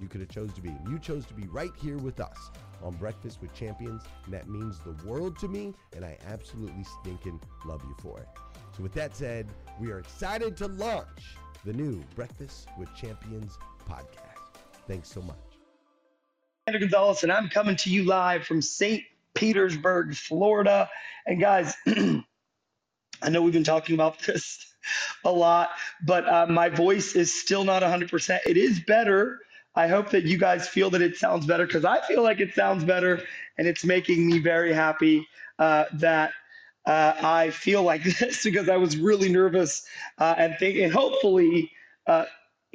you could have chose to be. You chose to be right here with us on Breakfast with Champions, and that means the world to me, and I absolutely stinking love you for it. So with that said, we are excited to launch the new Breakfast with Champions podcast. Thanks so much. Andrew Gonzalez, and I'm coming to you live from St. Petersburg, Florida. And guys, I know we've been talking about this a lot, but uh, my voice is still not 100%. It is better I hope that you guys feel that it sounds better because I feel like it sounds better and it's making me very happy uh, that uh, I feel like this because I was really nervous uh, and thinking hopefully uh,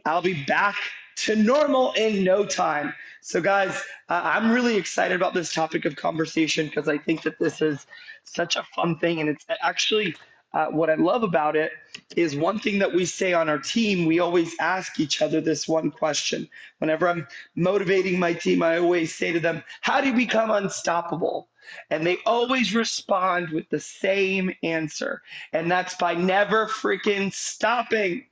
I'll be back to normal in no time. So, guys, uh, I'm really excited about this topic of conversation because I think that this is such a fun thing and it's actually uh, what I love about it is one thing that we say on our team, we always ask each other this one question. Whenever I'm motivating my team, I always say to them, How do you become unstoppable? And they always respond with the same answer, and that's by never freaking stopping.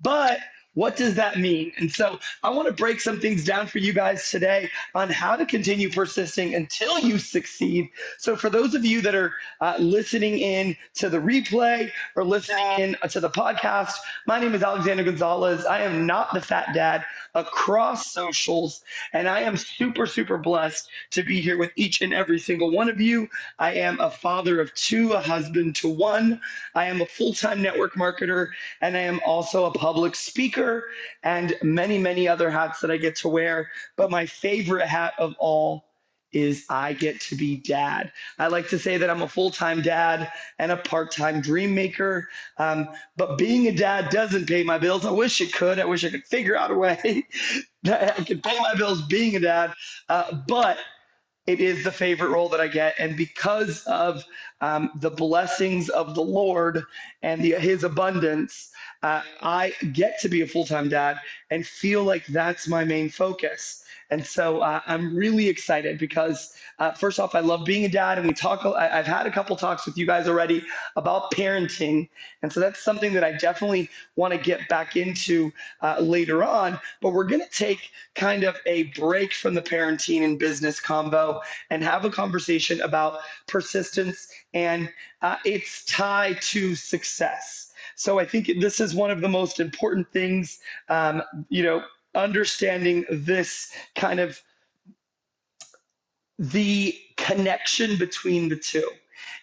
But What does that mean? And so I want to break some things down for you guys today on how to continue persisting until you succeed. So, for those of you that are uh, listening in to the replay or listening in to the podcast, my name is Alexander Gonzalez. I am not the fat dad across socials, and I am super, super blessed to be here with each and every single one of you. I am a father of two, a husband to one. I am a full time network marketer, and I am also a public speaker and many, many other hats that I get to wear. But my favorite hat of all is I get to be dad. I like to say that I'm a full time dad and a part time dream maker. Um, but being a dad doesn't pay my bills. I wish it could. I wish I could figure out a way that I could pay my bills being a dad. Uh, but it is the favorite role that I get. And because of um, the blessings of the Lord and the, his abundance, uh, I get to be a full time dad and feel like that's my main focus. And so uh, I'm really excited because, uh, first off, I love being a dad, and we talk. I, have had a couple talks with you guys already about parenting, and so that's something that I definitely want to get back into uh, later on. But we're going to take kind of a break from the parenting and business combo and have a conversation about persistence and uh, its tie to success. So I think this is one of the most important things, um, you know, understanding this kind of the connection between the two.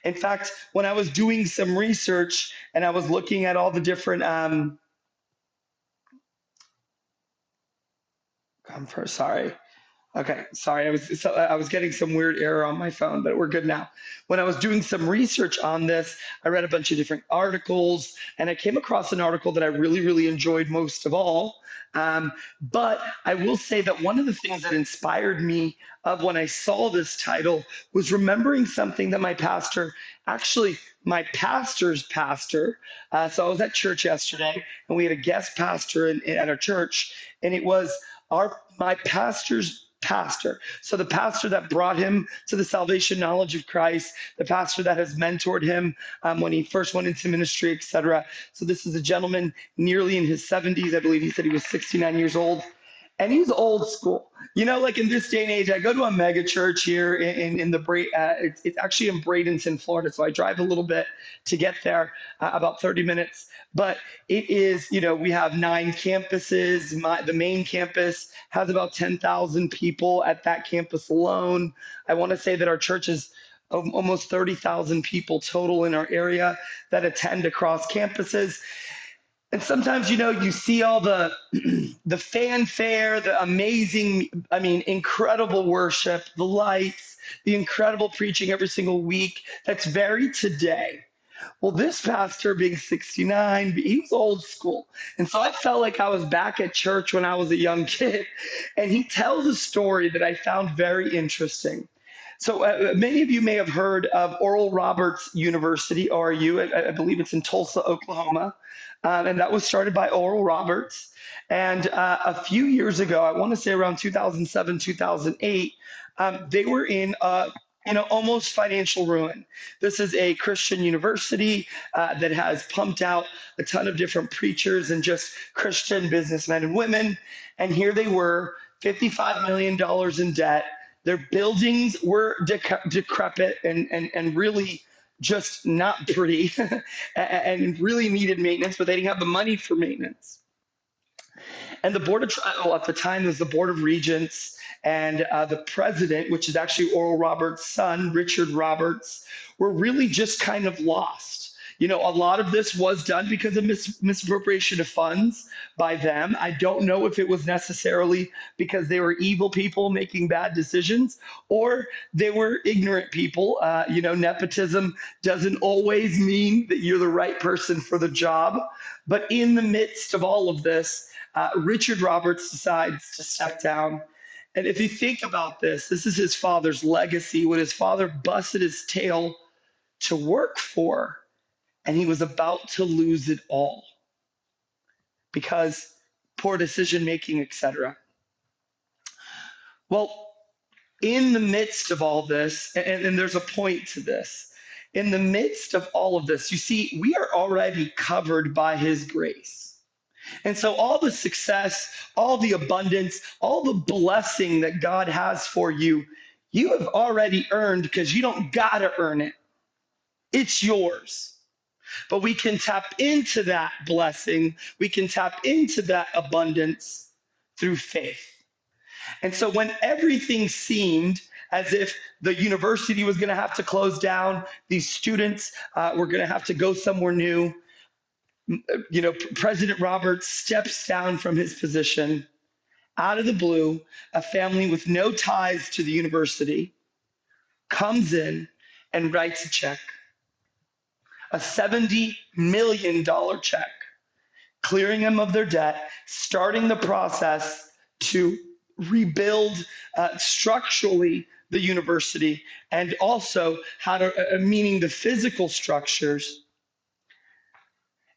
In fact, when I was doing some research and I was looking at all the different, um, I'm sorry. Okay, sorry, I was so I was getting some weird error on my phone, but we're good now. When I was doing some research on this, I read a bunch of different articles, and I came across an article that I really, really enjoyed most of all. Um, but I will say that one of the things that inspired me of when I saw this title was remembering something that my pastor, actually my pastor's pastor. Uh, so I was at church yesterday, and we had a guest pastor in, in, at our church, and it was our my pastor's pastor. So the pastor that brought him to the salvation knowledge of Christ, the pastor that has mentored him um, when he first went into ministry, etc. So this is a gentleman nearly in his 70s. I believe he said he was 69 years old and he's old school. You know, like in this day and age, I go to a mega church here in, in, in the Bra- uh, it's, it's, actually in Bradenton, Florida. So I drive a little bit to get there, uh, about 30 minutes. But it is, you know, we have nine campuses. My, the main campus has about 10,000 people at that campus alone. I want to say that our church is almost 30,000 people total in our area that attend across campuses and sometimes you know you see all the the fanfare the amazing i mean incredible worship the lights the incredible preaching every single week. That's very today. Well this pastor being 69 he was old school. And so i felt like i was back at church when i was a young kid. And he tells a story that i found very interesting. So uh, many of you may have heard of Oral Roberts University, ORU. I, I believe it's in Tulsa, Oklahoma um, and that was started by Oral Roberts. And uh, a few years ago, I want to say around 2007, 2008, um, they were in a you know, almost financial ruin. This is a Christian university uh, that has pumped out a ton of different preachers and just Christian businessmen and women. And here they were, $55 million in debt. Their buildings were decrepit and, and, and really just not pretty and really needed maintenance, but they didn't have the money for maintenance. And the board of well, at the time was the board of regents and uh, the president, which is actually Oral Roberts' son, Richard Roberts, were really just kind of lost you know, a lot of this was done because of mis- misappropriation of funds by them. I don't know if it was necessarily because they were evil people making bad decisions or they were ignorant people. Uh, you know, nepotism doesn't always mean that you're the right person for the job. But in the midst of all of this, uh, Richard Roberts decides to step down. And if you think about this, this is his father's legacy, what his father busted his tail to work for and he was about to lose it all because poor decision making, etc. Well, in the midst of all this, and, and there's a point to this, in the midst of all of this, you see, we are already covered by his grace. And so, all the success, all the abundance, all the blessing that God has for you, you have already earned because you don't got to earn it. It's yours. But we can tap into that blessing, we can tap into that abundance through faith. And so, when everything seemed as if the university was going to have to close down, these students uh, were going to have to go somewhere new, you know, President Roberts steps down from his position out of the blue, a family with no ties to the university comes in and writes a check, a $70 million check, clearing them of their debt, starting the process to rebuild uh, structurally the university and also how to, uh, meaning the physical structures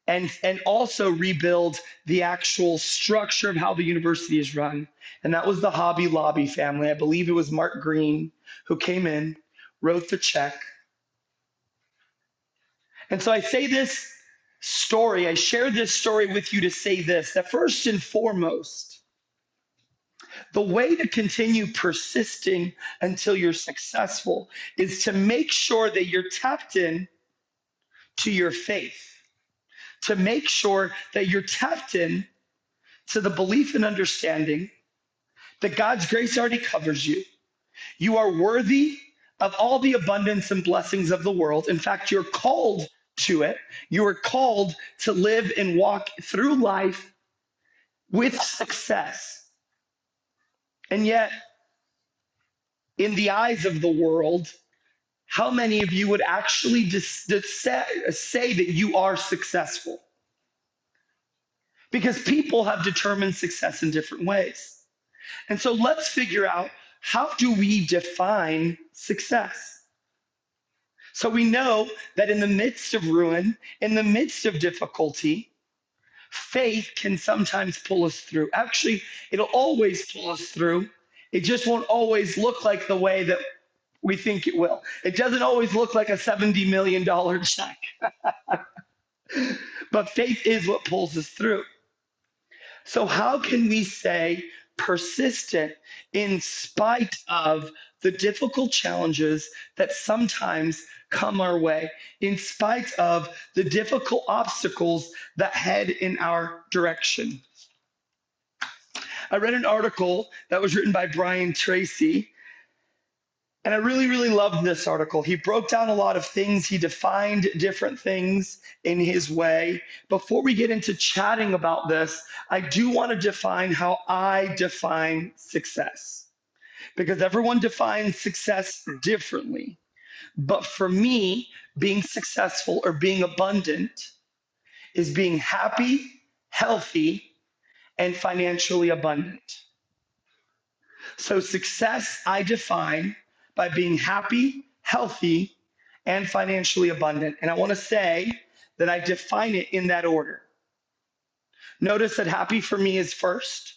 and, and also rebuild the actual structure of how the university is run. And that was the Hobby Lobby family. I believe it was Mark Green who came in, wrote the check. And so I say this story, I share this story with you to say this that first and foremost, the way to continue persisting until you're successful is to make sure that you're tapped in to your faith to make sure that you're tapped in to the belief and understanding that God's grace already covers you. You are worthy of all the abundance and blessings of the world. In fact, you're called to it. You are called to live and walk through life with success. And yet, in the eyes of the world, how many of you would actually say that you are successful? Because people have determined success in different ways. And so let's figure out how do we define success? So we know that in the midst of ruin, in the midst of difficulty, faith can sometimes pull us through. Actually, it'll always pull us through. It just won't always look like the way that we think it will. It doesn't always look like a $70 million check, but faith is what pulls us through. So, how can we say persistent in spite of the difficult challenges that sometimes come our way, in spite of the difficult obstacles that head in our direction? I read an article that was written by Brian Tracy and I really, really loved this article. He broke down a lot of things, he defined different things in his way. Before we get into chatting about this, I do want to define how I define success because everyone defines success differently. But for me, being successful or being abundant is being happy, healthy, and financially abundant. So, success I define by being happy, healthy, and financially abundant. And I want to say that I define it in that order. Notice that happy for me is first,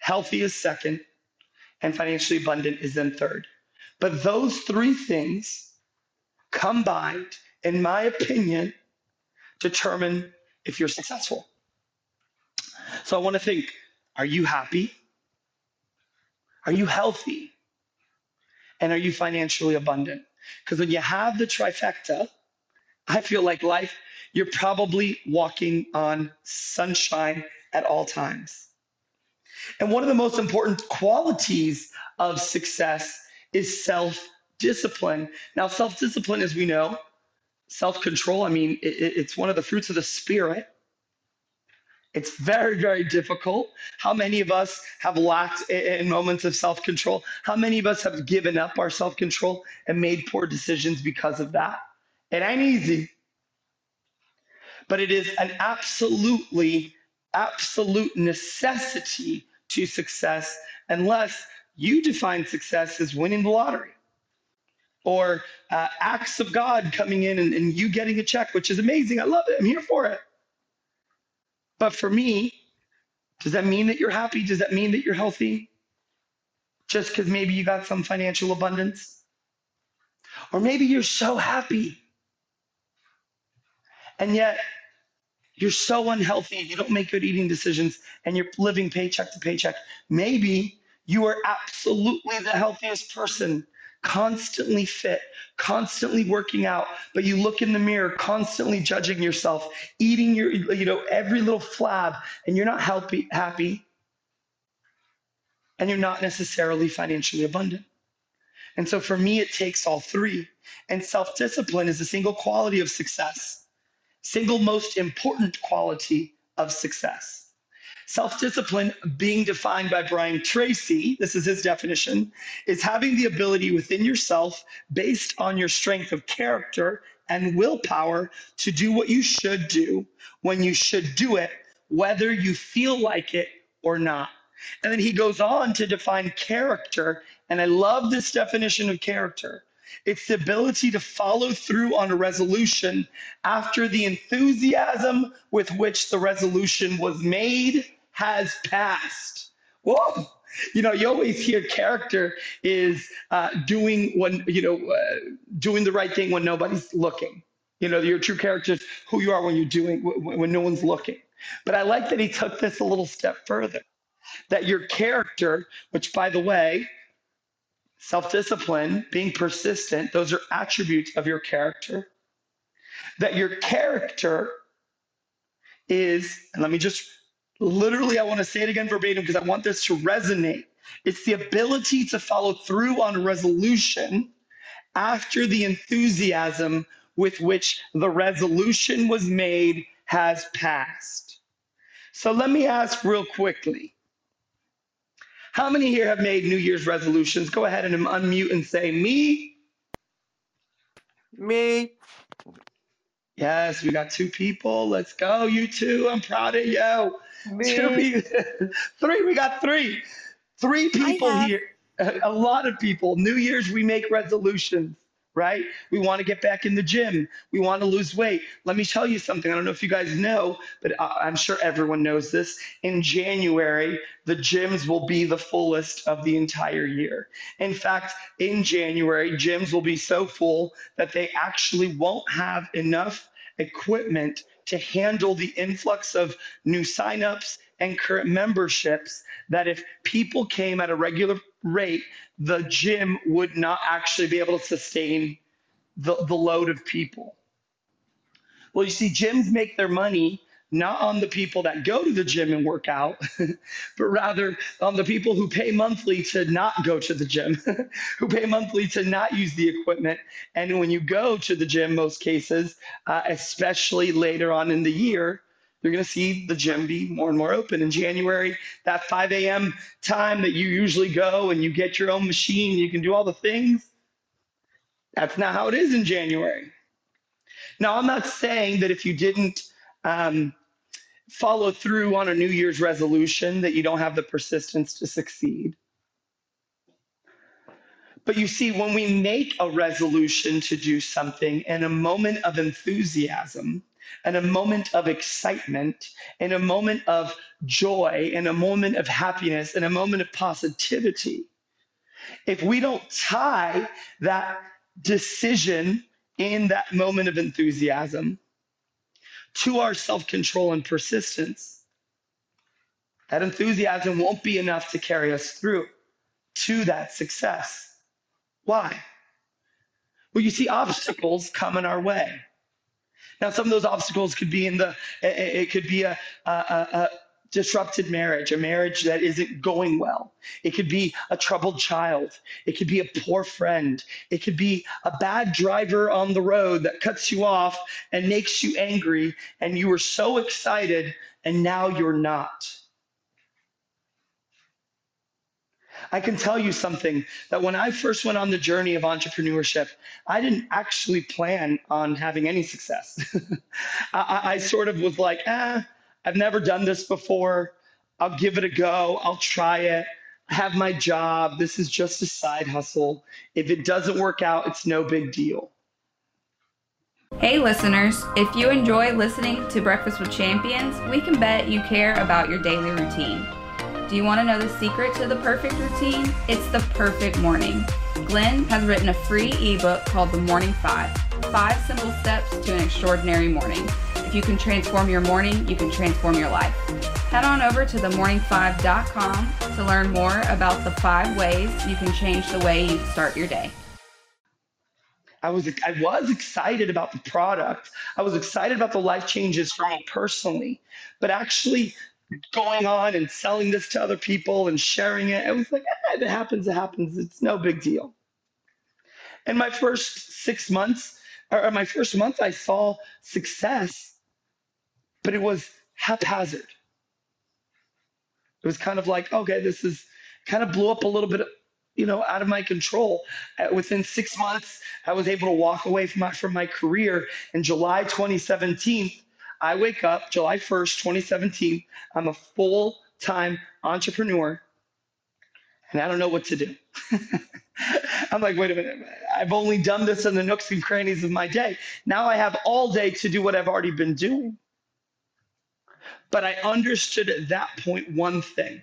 healthy is second, and financially abundant is then third. But those three things combined, in my opinion, determine if you're successful. So I want to think are you happy? Are you healthy? And are you financially abundant? Because when you have the trifecta, I feel like life, you're probably walking on sunshine at all times. And one of the most important qualities of success is self discipline. Now, self discipline, as we know, self control, I mean, it, it's one of the fruits of the spirit. It's very, very difficult. How many of us have lacked in moments of self control? How many of us have given up our self control and made poor decisions because of that? It ain't easy, but it is an absolutely, absolute necessity to success unless you define success as winning the lottery or uh, acts of God coming in and, and you getting a check, which is amazing. I love it. I'm here for it. But for me, does that mean that you're happy? Does that mean that you're healthy? Just because maybe you got some financial abundance? Or maybe you're so happy. And yet, you're so unhealthy, you don't make good eating decisions, and you're living paycheck to paycheck. Maybe you are absolutely the healthiest person, constantly fit, constantly working out, but you look in the mirror, constantly judging yourself, eating your, you know, every little flab, and you're not happy, happy, and you're not necessarily financially abundant. And so for me, it takes all three. And self discipline is a single quality of success, single most important quality of success. Self discipline, being defined by Brian Tracy, this is his definition, is having the ability within yourself, based on your strength of character and willpower, to do what you should do when you should do it, whether you feel like it or not. And then he goes on to define character and I love this definition of character. It's the ability to follow through on a resolution after the enthusiasm with which the resolution was made has passed. Whoa. You know, you always hear character is uh, doing when, you know, uh, doing the right thing when nobody's looking. You know, your true character is who you are when you're doing, when, when no one's looking. But I like that he took this a little step further. That your character, which by the way, Self discipline, being persistent, those are attributes of your character. That your character is, and let me just literally, I want to say it again verbatim because I want this to resonate. It's the ability to follow through on resolution after the enthusiasm with which the resolution was made has passed. So let me ask real quickly how many here have made New Year's resolutions? Go ahead and unmute and say, Me. Me. Yes, we got two people. Let's go, you two. I'm proud of you. Two people. three. We got three. Three people here. A lot of people. New Year's, we make resolutions right? We want to get back in the gym. We want to lose weight. Let me tell you something. I don't know if you guys know, but I'm sure everyone knows this. In January, the gyms will be the fullest of the entire year. In fact, in January, gyms will be so full that they actually won't have enough equipment to handle the influx of new signups and current memberships that if people came at a regular rate, the gym would not actually be able to sustain the, the load of people. Well, you see, gyms make their money not on the people that go to the gym and work out, but rather on the people who pay monthly to not go to the gym, who pay monthly to not use the equipment. And when you go to the gym, most cases, uh, especially later on in the year, you're going to see the gym be more and more open in January. That 5 a.m. time that you usually go and you get your own machine, you can do all the things. That's not how it is in January. Now, I'm not saying that if you didn't um, follow through on a New Year's resolution, that you don't have the persistence to succeed. But you see, when we make a resolution to do something in a moment of enthusiasm, and a moment of excitement, and a moment of joy, and a moment of happiness, and a moment of positivity. If we don't tie that decision in that moment of enthusiasm to our self control and persistence, that enthusiasm won't be enough to carry us through to that success. Why? Well, you see, obstacles come in our way. Now, some of those obstacles could be in the, it could be a, a, a disrupted marriage, a marriage that isn't going well. It could be a troubled child. It could be a poor friend. It could be a bad driver on the road that cuts you off and makes you angry, and you were so excited, and now you're not. I can tell you something that when I first went on the journey of entrepreneurship, I didn't actually plan on having any success. I, I, sort of was like, ah, I've never done this before. I'll give it a go. I'll try it. I have my job. This is just a side hustle. If it doesn't work out, it's no big deal. Hey, listeners, if you enjoy listening to Breakfast with Champions, we can bet you care about your daily routine. Do you want to know the secret to the perfect routine? It's the perfect morning. Glenn has written a free ebook called The Morning Five Five Simple Steps to an Extraordinary Morning. If you can transform your morning, you can transform your life. Head on over to themorning5.com to learn more about the five ways you can change the way you start your day. I was I was excited about the product. I was excited about the life changes for me personally, but actually going on and selling this to other people and sharing it, I was like, eh, if it happens, it happens. It's no big deal. And my first six months, or my first month, I saw success, but it was haphazard. It was kind of like, okay, this is kind of blew up a little bit you know, out of my control. Uh, within six months, I was able to walk away from my from my career. In July 2017, I wake up July 1st, 2017. I'm a full time entrepreneur, and I don't know what to do. I'm like, wait a minute. I've only done this in the nooks and crannies of my day. Now I have all day to do what I've already been doing. But I understood at that point one thing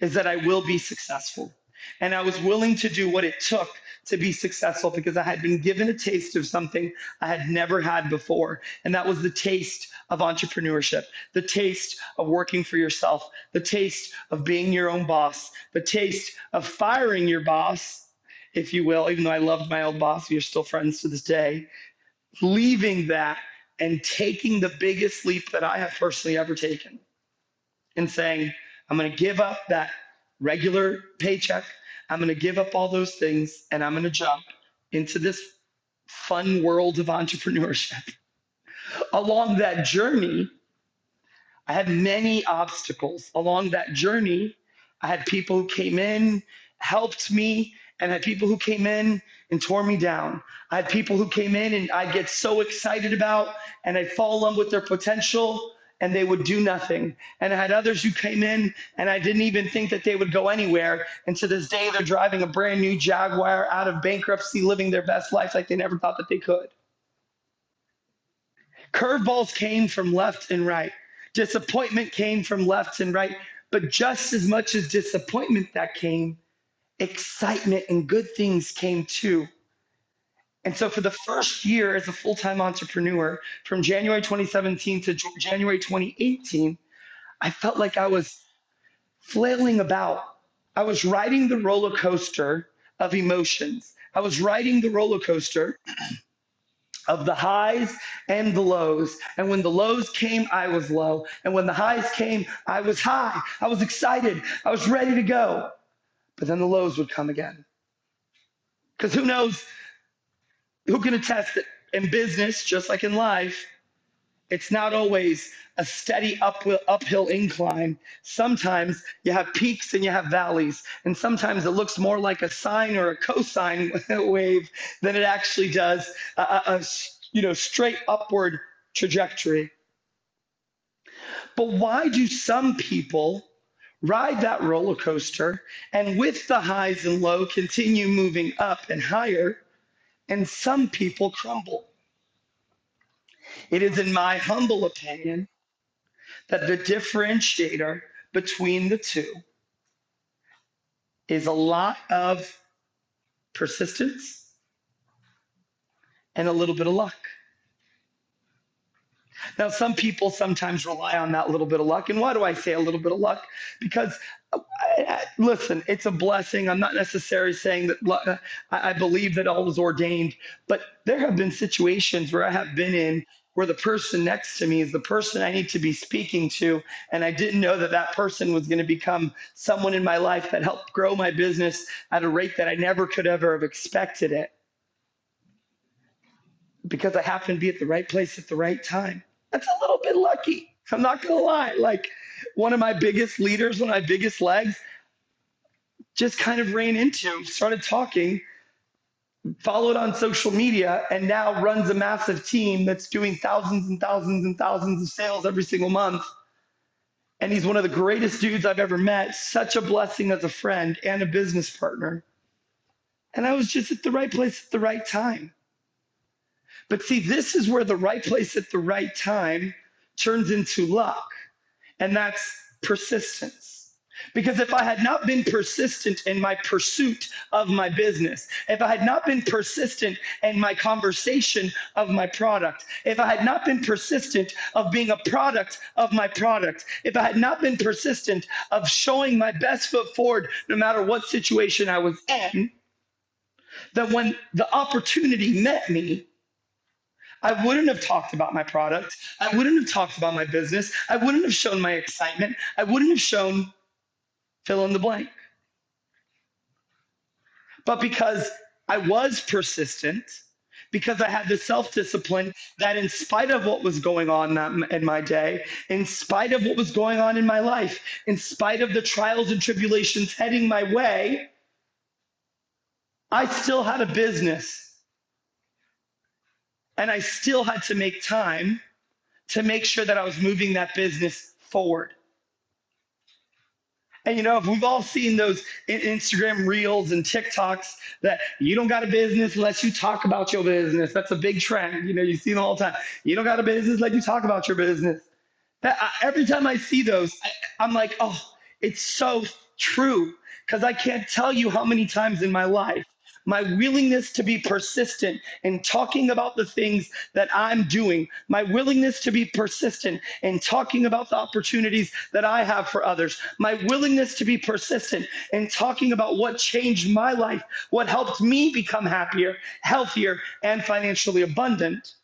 is that I will be successful. And I was willing to do what it took to be successful because I had been given a taste of something I had never had before. And that was the taste of entrepreneurship, the taste of working for yourself, the taste of being your own boss, the taste of firing your boss, if you will, even though I loved my old boss, we are still friends to this day, leaving that and taking the biggest leap that I have personally ever taken and saying, I'm going to give up that regular paycheck. I'm going to give up all those things and I'm going to jump into this fun world of entrepreneurship. Along that journey, I had many obstacles. Along that journey, I had people who came in, helped me, and I had people who came in and tore me down. I had people who came in and I'd get so excited about and I'd fall in love with their potential and they would do nothing. And I had others who came in and I didn't even think that they would go anywhere. And to this day, they're driving a brand new Jaguar out of bankruptcy, living their best life like they never thought that they could. Curveballs came from left and right. Disappointment came from left and right. But just as much as disappointment that came, excitement and good things came too. And so for the first year as a full-time entrepreneur, from January 2017 to January 2018, I felt like I was flailing about. I was riding the roller coaster of emotions. I was riding the roller coaster of the highs and the lows. And when the lows came, I was low. And when the highs came, I was high. I was excited. I was ready to go. But then the lows would come again. Because who knows who can attest that in business, just like in life, it's not always a steady uphill, uphill incline. Sometimes you have peaks and you have valleys, and sometimes it looks more like a sine or a cosine wave than it actually does a, a, a you know straight upward trajectory. But why do some people ride that roller coaster and with the highs and low continue moving up and higher? And some people crumble. It is, in my humble opinion, that the differentiator between the two is a lot of persistence and a little bit of luck. Now, some people sometimes rely on that little bit of luck. And why do I say a little bit of luck? Because listen, it's a blessing. I'm not necessarily saying that I believe that all was ordained, but there have been situations where I have been in where the person next to me is the person I need to be speaking to. And I didn't know that that person was going to become someone in my life that helped grow my business at a rate that I never could ever have expected it. Because I happened to be at the right place at the right time. That's a little bit lucky. I'm not going to lie. Like, one of my biggest leaders, one of my biggest legs, just kind of ran into, started talking, followed on social media, and now runs a massive team that's doing thousands and thousands and thousands of sales every single month. And he's one of the greatest dudes I've ever met. Such a blessing as a friend and a business partner. And I was just at the right place at the right time. But see, this is where the right place at the right time turns into luck and that's persistence. Because if I had not been persistent in my pursuit of my business, if I had not been persistent in my conversation of my product, if I had not been persistent of being a product of my product, if I had not been persistent of showing my best foot forward no matter what situation I was in, then when the opportunity met me, I wouldn't have talked about my product. I wouldn't have talked about my business. I wouldn't have shown my excitement. I wouldn't have shown fill in the blank. But because I was persistent, because I had the self discipline that, in spite of what was going on in my day, in spite of what was going on in my life, in spite of the trials and tribulations heading my way, I still had a business. And I still had to make time to make sure that I was moving that business forward. And you know, if we've all seen those Instagram reels and TikToks that you don't got a business unless you talk about your business. That's a big trend. You know, you see them all the time. You don't got a business unless you talk about your business. That, I, every time I see those, I, I'm like, oh, it's so true. Because I can't tell you how many times in my life my willingness to be persistent in talking about the things that I'm doing, my willingness to be persistent in talking about the opportunities that I have for others, my willingness to be persistent in talking about what changed my life, what helped me become happier, healthier, and financially abundant,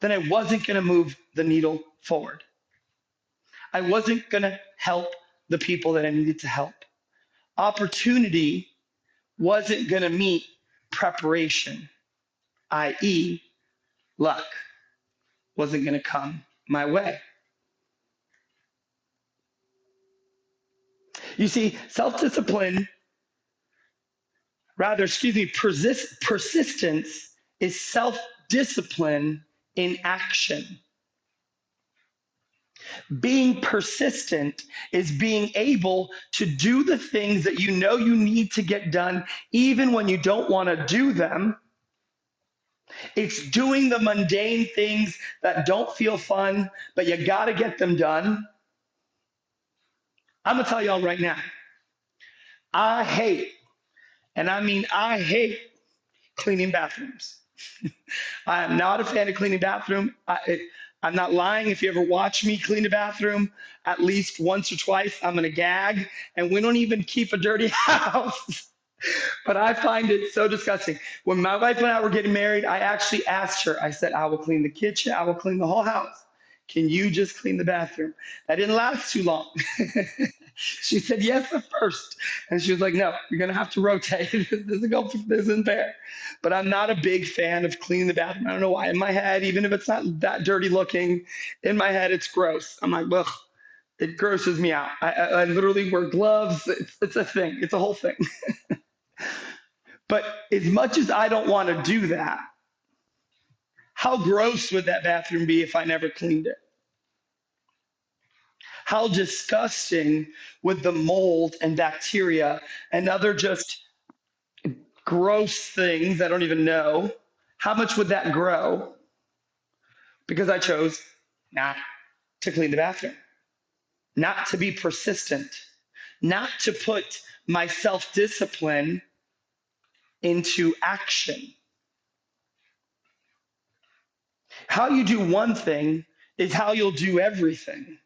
then I wasn't going to move the needle forward. I wasn't going to help the people that I needed to help opportunity wasn't going to meet preparation, i.e., luck wasn't going to come my way. You see, self discipline, rather, excuse me, persist, persistence is self discipline in action. Being persistent is being able to do the things that you know you need to get done, even when you don't want to do them. It's doing the mundane things that don't feel fun, but you got to get them done. I'm going to tell y'all right now I hate, and I mean I hate cleaning bathrooms. I am not a fan of cleaning bathroom. I, I'm not lying. If you ever watch me clean a bathroom at least once or twice, I'm going to gag. And we don't even keep a dirty house. but I find it so disgusting. When my wife and I were getting married, I actually asked her, I said, I will clean the kitchen, I will clean the whole house. Can you just clean the bathroom? That didn't last too long. she said yes at first. And she was like, no, you're going to have to rotate. this, isn't fair. But I'm not a big fan of cleaning the bathroom. I don't know why. In my head, even if it's not that dirty looking, in my head, it's gross. I'm like, ugh, it grosses me out. I, I, I literally wear gloves. It's, it's a thing, it's a whole thing. but as much as I don't want to do that, how gross would that bathroom be if I never cleaned it? How disgusting would the mold and bacteria and other just gross things I don't even know, how much would that grow? Because I chose not to clean the bathroom, not to be persistent, not to put my self discipline into action. How you do one thing is how you'll do everything.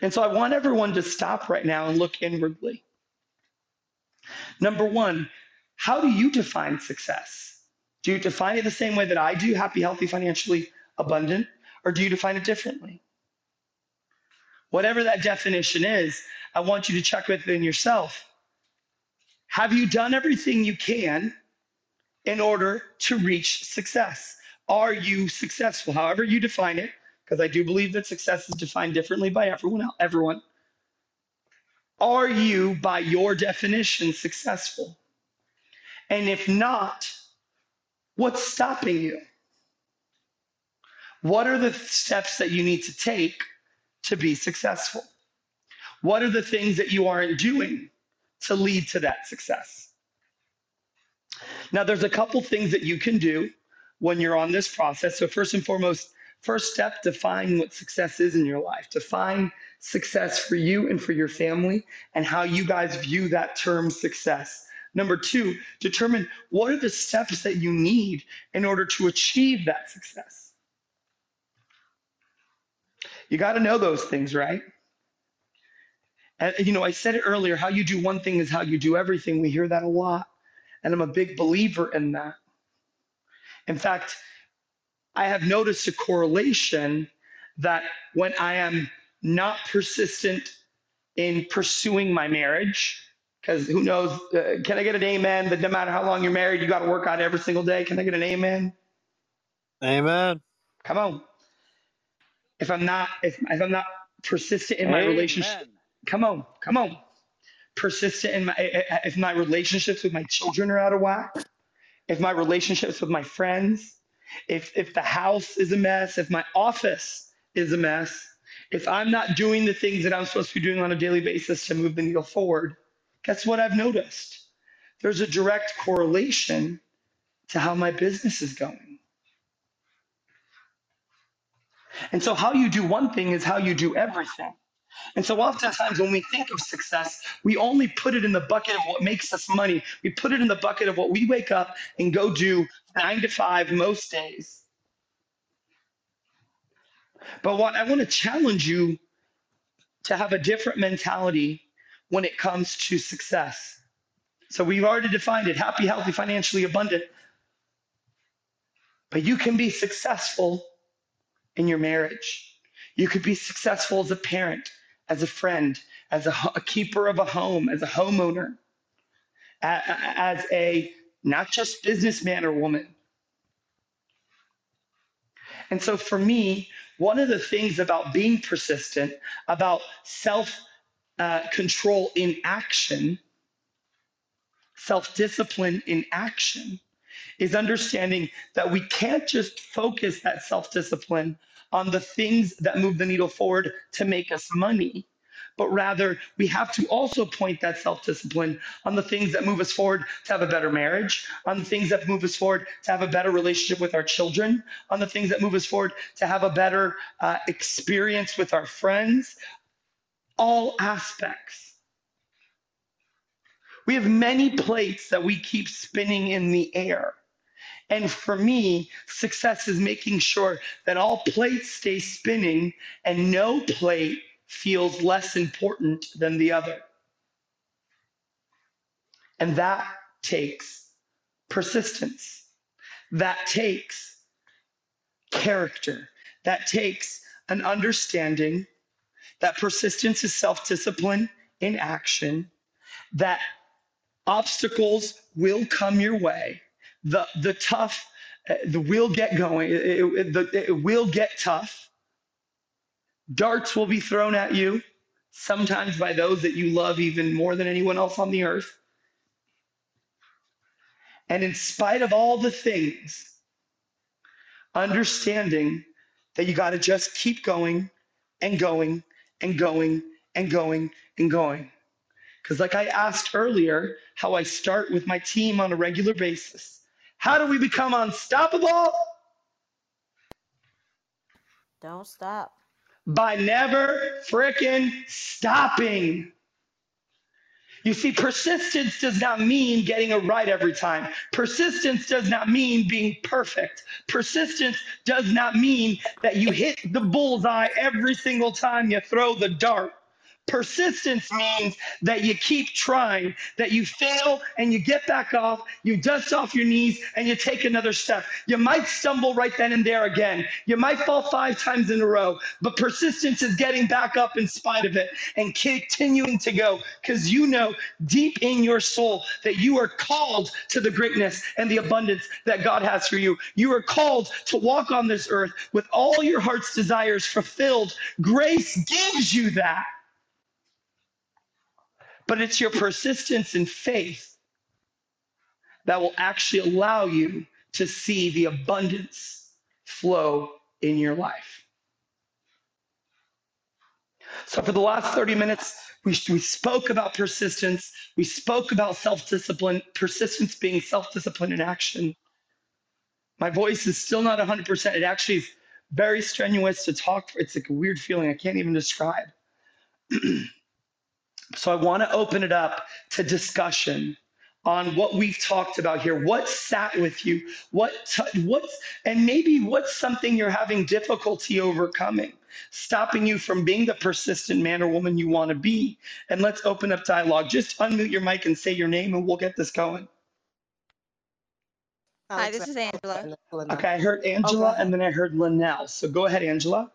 And so I want everyone to stop right now and look inwardly. Number one, how do you define success? Do you define it the same way that I do, happy, healthy, financially abundant, or do you define it differently? Whatever that definition is, I want you to check within yourself. Have you done everything you can in order to reach success? Are you successful? However you define it, because I do believe that success is defined differently by everyone. Everyone. Are you, by your definition, successful? And if not, what's stopping you? What are the steps that you need to take to be successful? What are the things that you aren't doing to lead to that success? Now, there's a couple things that you can do when you're on this process. So, first and foremost, First step, define what success is in your life. Define success for you and for your family and how you guys view that term success. Number two, determine what are the steps that you need in order to achieve that success. You got to know those things, right? And you know, I said it earlier how you do one thing is how you do everything. We hear that a lot. And I'm a big believer in that. In fact, I have noticed a correlation that when I am not persistent in pursuing my marriage, because who knows, uh, can I get an amen that no matter how long you're married, you got to work out every single day? Can I get an amen? Amen. Come on. If I'm not, if, if I'm not persistent in my Amen. relationship, come on, come on. Persistent in my, if my relationships with my children are out of whack, if my relationships with my friends, if if the house is a mess, if my office is a mess, if I'm not doing the things that I'm supposed to be doing on a daily basis to move the needle forward, guess what I've noticed? There's a direct correlation to how my business is going. And so, how you do one thing is how you do everything. And so, oftentimes, when we think of success, we only put it in the bucket of what makes us money. We put it in the bucket of what we wake up and go do nine to five most days. But what I want to challenge you to have a different mentality when it comes to success. So, we've already defined it happy, healthy, financially abundant. But you can be successful in your marriage. You could be successful as a parent, as a friend, as a, a keeper of a home, as a homeowner, as a not just businessman or woman. And so for me, one of the things about being persistent, about self uh, control in action, self discipline in action, is understanding that we can't just focus that self discipline on the things that move the needle forward to make us money, but rather we have to also point that self discipline on the things that move us forward to have a better marriage, on the things that move us forward to have a better relationship with our children, on the things that move us forward to have a better uh, experience with our friends, all aspects. We have many plates that we keep spinning in the air. And for me, success is making sure that all plates stay spinning and no plate feels less important than the other. And that takes persistence. That takes character. That takes an understanding that persistence is self discipline in action, that obstacles will come your way the the tough uh, the will get going it, it, the, it will get tough. Darts will be thrown at you sometimes by those that you love even more than anyone else on the earth. And in spite of all the things understanding that you got to just keep going and going and going and going and going. Because like i asked earlier how i start with my team on a regular basis how do we become unstoppable? Don't stop. By never frickin' stopping. You see, persistence does not mean getting it right every time. Persistence does not mean being perfect. Persistence does not mean that you hit the bullseye every single time you throw the dart. Persistence means that you keep trying, that you fail and you get back off, you dust off your knees and you take another step. You might stumble right then and there again. You might fall five times in a row, but persistence is getting back up in spite of it and continuing to go because you know deep in your soul that you are called to the greatness and the abundance that God has for you. You are called to walk on this earth with all your heart's desires fulfilled. Grace gives you that but it's your persistence and faith that will actually allow you to see the abundance flow in your life. So, for the last 30 minutes, we, we spoke about persistence. We spoke about self discipline, persistence being self discipline in action. My voice is still not 100%. It actually is very strenuous to talk. It's like a weird feeling I can't even describe. so I want to open it up to discussion on what we've talked about here. What sat with you? What t- what's and maybe what's something you're having difficulty overcoming, stopping you from being the persistent man or woman you want to be. And let's open up dialogue. Just unmute your mic and say your name, and we'll get this going. Hi, this is Angela. Okay, I heard Angela, oh, Okay. and then I heard Linnell. So go ahead, Angela.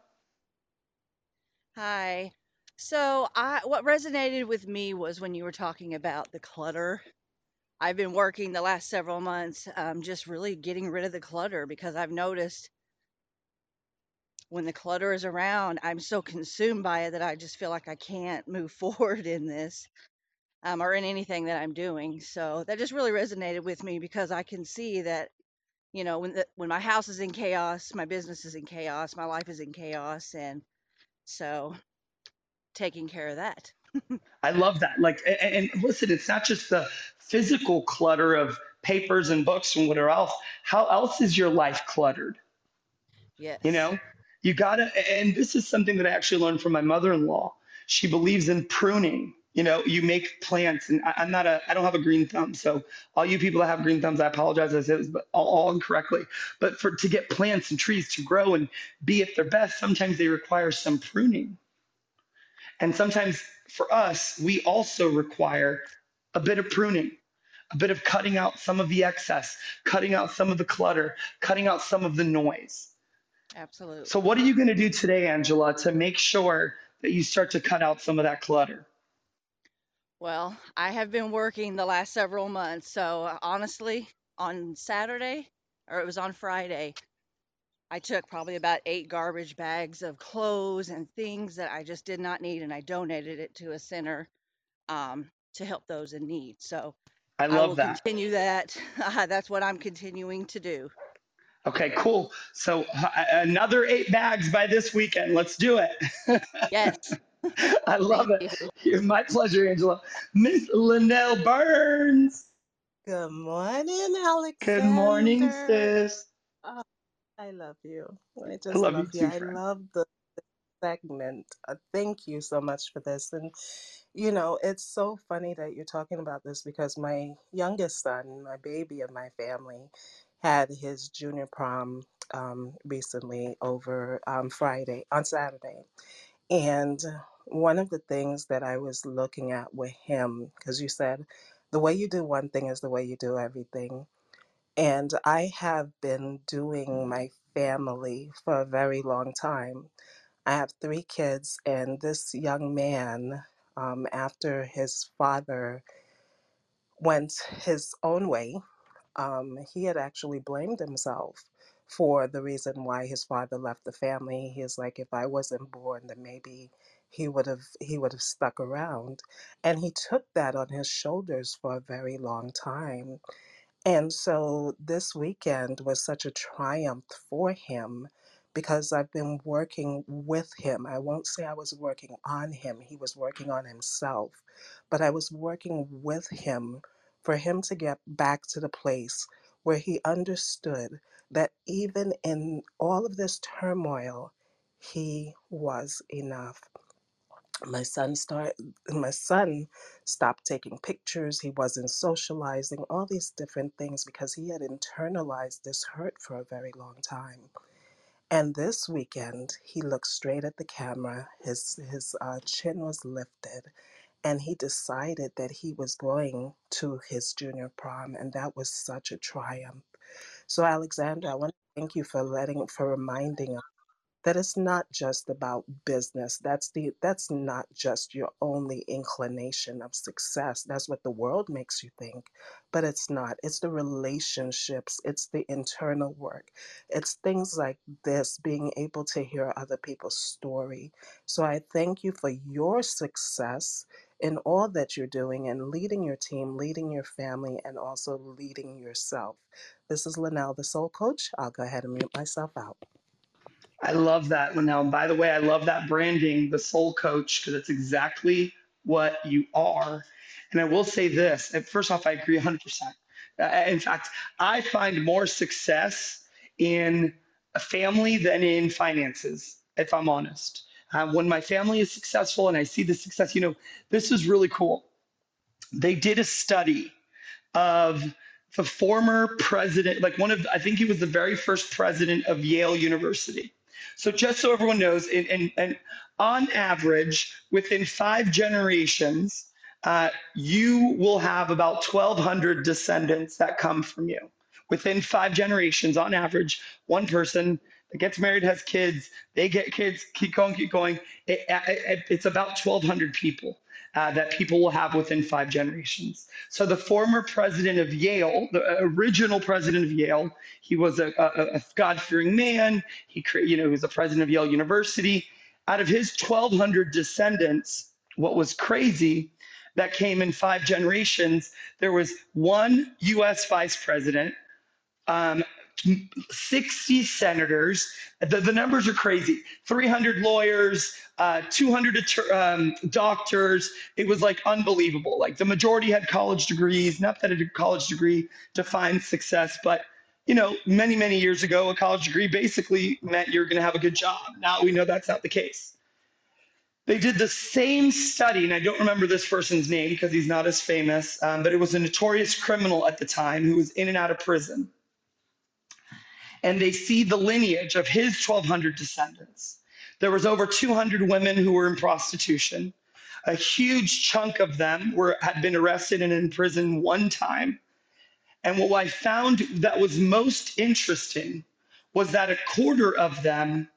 Hi. So I what resonated with me was when you were talking about the clutter. I've been working the last several months, um, just really getting rid of the clutter because I've noticed when the clutter is around, I'm so consumed by it that I just feel like I can't move forward in this, um, or in anything that I'm doing. So that just really resonated with me because I can see that, you know, when the, when my house is in chaos, my business is in chaos, my life is in chaos, and so taking care of that. I love that. Like, a- a- and, listen, it's not just the physical clutter of papers and books and whatever else. How else is your life cluttered? Yes. You know, you gotta, and this is something that I actually learned from my mother-in-law. She believes in pruning. You know, you make plants, and I, I'm not a, I don't have a green thumb. So all you people that have green thumbs, I apologize. I said this, but all, all incorrectly. But for to get plants and trees to grow and be at their best, sometimes they require some pruning. And sometimes for us, we also require a bit of pruning, a bit of cutting out some of the excess, cutting out some of the clutter, cutting out some of the noise. Absolutely. So, what are you going to do today, Angela, to make sure that you start to cut out some of that clutter? Well, I have been working the last several months. So honestly, on Saturday, or it was on Friday, I took probably about eight garbage bags of clothes and things that I just did not need, and I donated it to a center um, to help those in need. So I I will that. continue that. That's what I'm continuing to do. Okay, cool. So, h- another eight bags by this weekend. Let's do it. Yes. I love Thank it. you. My pleasure, Angela. Miss Linnell Burns. Good morning, Alexander. Good morning, sis. Oh, I love you. I I just love you love you. too, I friend. love the segment. Uh, thank you so much for this. And, you know, it's so funny that you're talking about this because my youngest son, my baby of my family, had his junior prom um, recently over um, Friday, on Saturday. And one of the things that I was looking at with him, because you said the way you do one thing is the way you do everything. And I have been doing my family for a very long time. I have three kids, and this young man, um, after his father went his own way, um, he had actually blamed himself for the reason why his father left the family. He's like, if I wasn't born, then maybe he would have he would have stuck around, and he took that on his shoulders for a very long time. And so this weekend was such a triumph for him because I've been working with him. I won't say I was working on him, he was working on himself, but I was working with him for him to get back to the place where he understood that even in all of this turmoil, he was enough my son start my son stopped taking pictures he wasn't socializing all these different things because he had internalized this hurt for a very long time. And this weekend he looked straight at the camera his his uh, chin was lifted and he decided that he was going to his junior prom and that was such a triumph. So alexander i want to thank you for letting for reminding that it's not just about business that's the that's not just your only inclination of success that's what the world makes you think but it's not it's the relationships it's the internal work it's things like this being able to hear other people's story. So i thank you for your success in all that you're doing and leading your team leading your family and also leading yourself. This is linnell the soul coach. I'll go ahead and mute myself out I love that, Linnell. And by the way, I love that branding, the soul coach, because it's exactly what you are. And I will say this first off, I agree 100%. Uh, in fact, I find more success in a family than in finances, if I'm honest. Um, when my family is successful and I see the success, you know, this is really cool. They did a study of the former president, like one of, I think he was the very first president of Yale University. So just so everyone knows, and, and, and on average, within five generations, uh, you will have about 1,200 descendants that come from you. Within five generations, on average, one person that gets married has kids, they get kids, keep going, keep going. It, it, it's about 1,200 people uh, that people will have within five generations. So the former president of Yale, the original president of Yale, he was a, a, a God-fearing man. He, you know, he was the president of Yale University. Out of his 1,200 descendants, what was crazy that came in five generations, there was one U.S. vice president, um, 60 senators. The, the numbers are crazy 300 lawyers, uh, 200 um, doctors. It was like unbelievable. Like the majority had college degrees. Not that a college degree defines success, but you know, many, many years ago, a college degree basically meant you're going to have a good job. Now we know that's not the case. They did the same study, and I don't remember this person's name because he's not as famous, um, but it was a notorious criminal at the time who was in and out of prison and they see the lineage of his 1200 descendants. There was over 200 women who were in prostitution. A huge chunk of them were had been arrested and in prison one time. And what I found that was most interesting was that a quarter of them,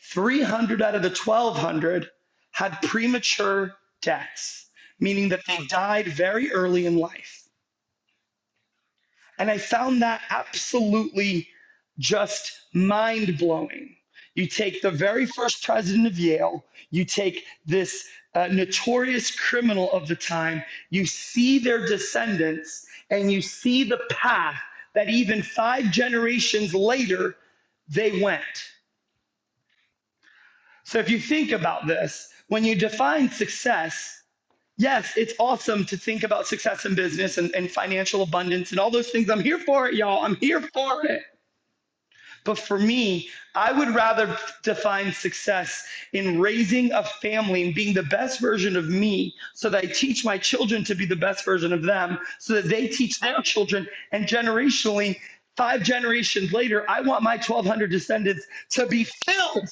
300 out of the 1200, had premature deaths, meaning that they died very early in life. And I found that absolutely just mind blowing. You take the very first president of Yale, you take this uh, notorious criminal of the time, you see their descendants, and you see the path that even five generations later they went. So if you think about this, when you define success, yes, it's awesome to think about success in business and, and financial abundance and all those things. I'm here for it, y'all. I'm here for it. But for me, I would rather define success in raising a family and being the best version of me so that I teach my children to be the best version of them so that they teach their children. And generationally, five generations later, I want my 1,200 descendants to be filled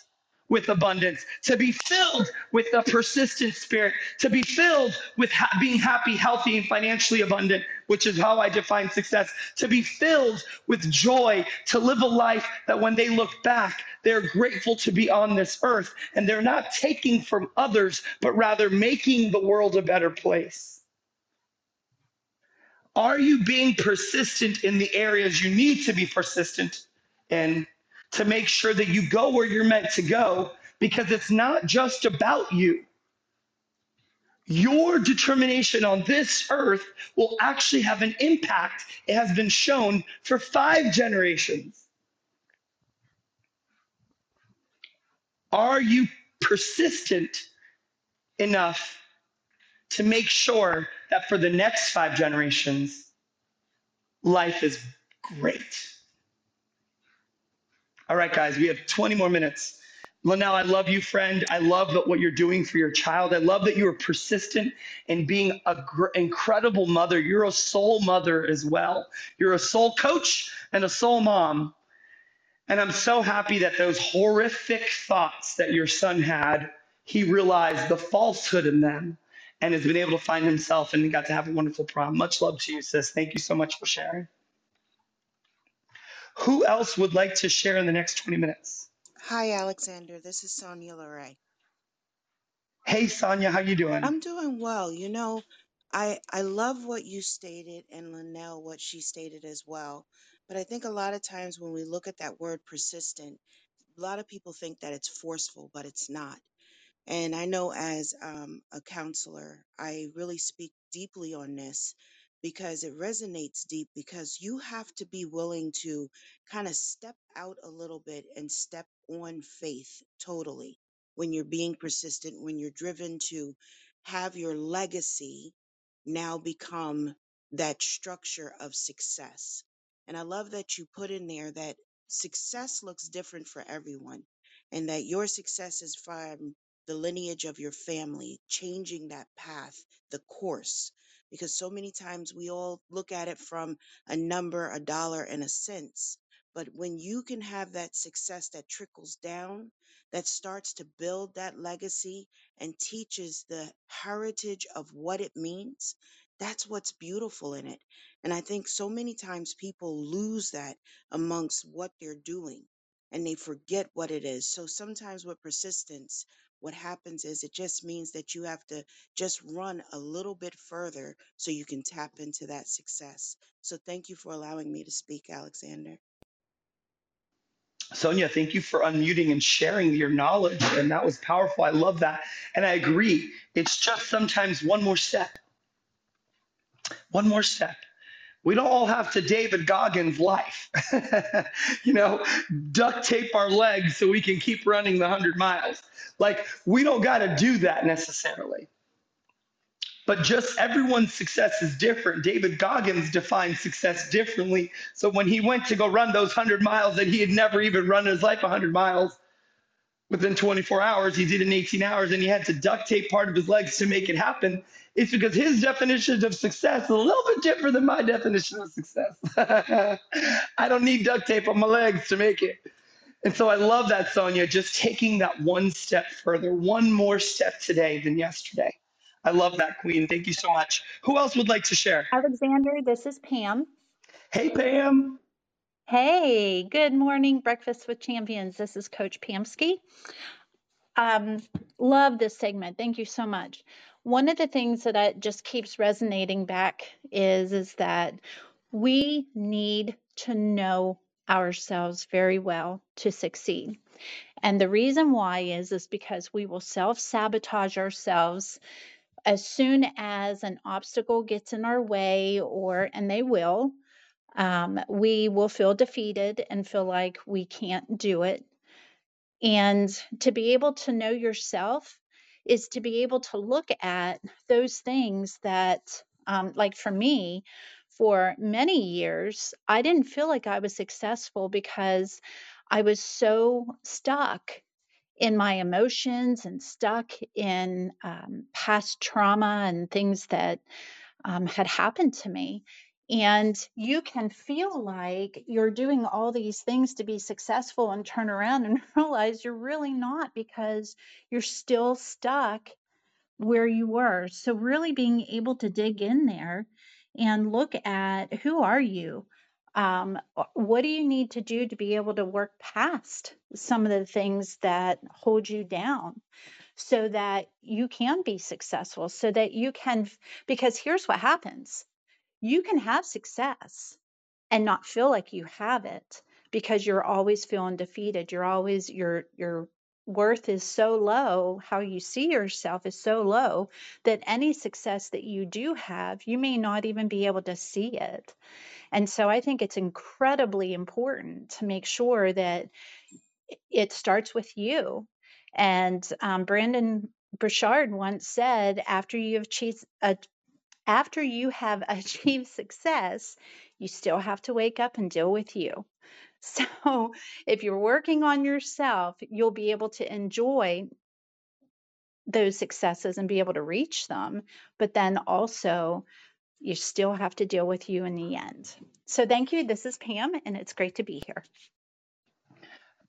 with abundance, to be filled with a persistent spirit, to be filled with ha- being happy, healthy, and financially abundant, which is how I define success, to be filled with joy, to live a life that when they look back, they're grateful to be on this earth and they're not taking from others, but rather making the world a better place. Are you being persistent in the areas you need to be persistent in? to make sure that you go where you're meant to go because it's not just about you. Your determination on this earth will actually have an impact. It has been shown for five generations. Are you persistent enough to make sure that for the next five generations, life is great? All right, guys, we have 20 more minutes. Linnell, I love you, friend. I love what you're doing for your child. I love that you are persistent in being an gr- incredible mother. You're a soul mother as well. You're a soul coach and a soul mom. And I'm so happy that those horrific thoughts that your son had, he realized the falsehood in them and has been able to find himself and got to have a wonderful prom. Much love to you, sis. Thank you so much for sharing. Who else would like to share in the next 20 minutes? Hi, Alexander. This is Sonia Loray. Hey, Sonia, how you doing? I'm doing well. You know, I I love what you stated and Linnell what she stated as well. But I think a lot of times when we look at that word persistent, a lot of people think that it's forceful, but it's not. And I know as um, a counselor, I really speak deeply on this because it resonates deep because you have to be willing to kind of step out a little bit and step on faith totally when you're being persistent, when you're driven to have your legacy now become that structure of success. And I love that you put in there that success looks different for everyone, and that your success is from the lineage of your family, changing that path, the course. Because so many times we all look at it from a number, a dollar, and a cents. But when you can have that success that trickles down, that starts to build that legacy and teaches the heritage of what it means, that's what's beautiful in it. And I think so many times people lose that amongst what they're doing and they forget what it is. So sometimes with persistence, what happens is it just means that you have to just run a little bit further so you can tap into that success. So thank you for allowing me to speak, Alexander. Sonia, thank you for unmuting and sharing your knowledge. And that was powerful. I love that. And I agree. It's just sometimes one more step, one more step. We don't all have to David Goggins life, you know, duct tape our legs so we can keep running the 100 miles. Like, we don't got to do that necessarily. But just everyone's success is different. David Goggins defined success differently. So when he went to go run those 100 miles that he had never even run in his life 100 miles, within 24 hours, he did it in 18 hours, and he had to duct tape part of his legs to make it happen. It's because his definition of success is a little bit different than my definition of success. I don't need duct tape on my legs to make it. And so I love that, Sonia, just taking that one step further, one more step today than yesterday. I love that, Queen. Thank you so much. Who else would like to share? Alexander, this is Pam. Hey, Pam. Hey, good morning, Breakfast with Champions. This is Coach Pamsky. Um, love this segment. Thank you so much. One of the things that I, just keeps resonating back is is that we need to know ourselves very well to succeed. And the reason why is is because we will self-sabotage ourselves as soon as an obstacle gets in our way or and they will um, we will feel defeated and feel like we can't do it and to be able to know yourself is to be able to look at those things that um, like for me for many years i didn't feel like i was successful because i was so stuck in my emotions and stuck in um, past trauma and things that um, had happened to me. And you can feel like you're doing all these things to be successful and turn around and realize you're really not because you're still stuck where you were. So, really being able to dig in there and look at who are you? um, what do you need to do to be able to work past some of the things that hold you down so that you can be successful so that you can because here's what happens you can have success and not feel like you have it because you're always feeling defeated you're always your your worth is so low how you see yourself is so low that any success that you do have you may not even be able to see it and so I think it's incredibly important to make sure that it starts with you. And um, Brendon Burchard once said, after you have achieved, after you have achieved success, you still have to wake up and deal with you. So if you're working on yourself, you'll be able to enjoy those successes and be able to reach them, but then also you still have to deal with you in the end. So thank you. This is Pam, and it's great to be here.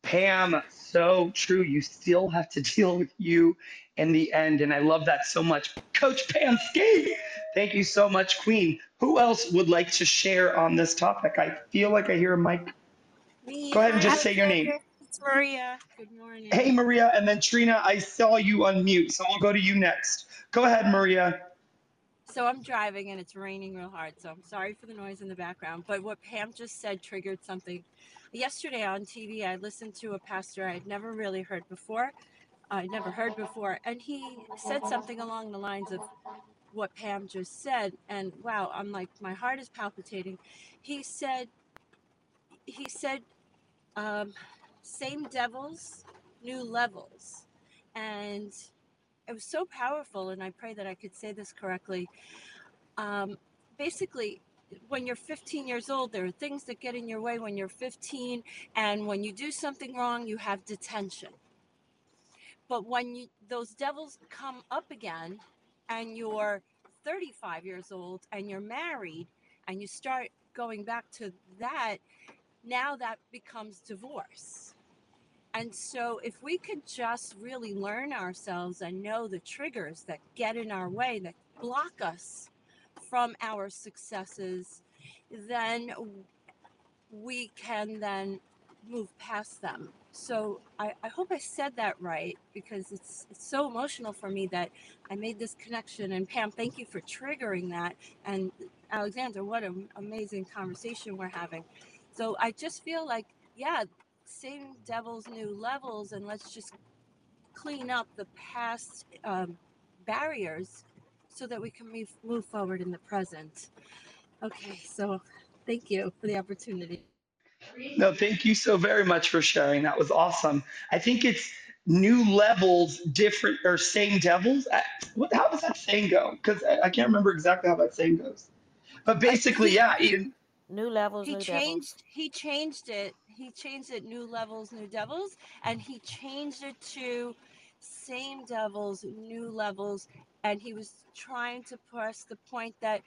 Pam, so true. You still have to deal with you in the end. And I love that so much. Coach Pam Skate, thank you so much, Queen. Who else would like to share on this topic? I feel like I hear a mic. Me. Go ahead and just say your name. It's Maria. Good morning. Hey, Maria. And then Trina, I saw you unmute, so we'll go to you next. Go ahead, Maria. So I'm driving and it's raining real hard. So I'm sorry for the noise in the background. But what Pam just said triggered something. Yesterday on TV, I listened to a pastor I'd never really heard before. I'd never heard before. And he said something along the lines of what Pam just said. And wow, I'm like, my heart is palpitating. He said, he said, um, same devils, new levels. And it was so powerful. And I pray that I could say this correctly um, basically, when you're 15 years old, there are things that get in your way when you're 15. And when you do something wrong, you have detention. But when you, those devils come up again and you're 35 years old and you're married and you start going back to that, now that becomes divorce. And so, if we could just really learn ourselves and know the triggers that get in our way, that block us from our successes, then we can then move past them. So I, I hope I said that right because it's, it's so emotional for me that I made this connection. And Pam, thank you for triggering that. And Alexander, what an amazing conversation we're having. So I just feel like, yeah, same devil's new levels, and let's just clean up the past um, barriers so that we can move, move forward in the present. Okay, so thank you for the opportunity. No, thank you so very much for sharing. That was awesome. I think it's new levels, different or same devils. I, what, how does that saying go? Because I, I can't remember exactly how that saying goes. But basically, yeah, Ian, New levels, He new devils. changed he changed it. He changed it new levels, new devils, and he changed it to same devils, new levels, and he was trying to press the point that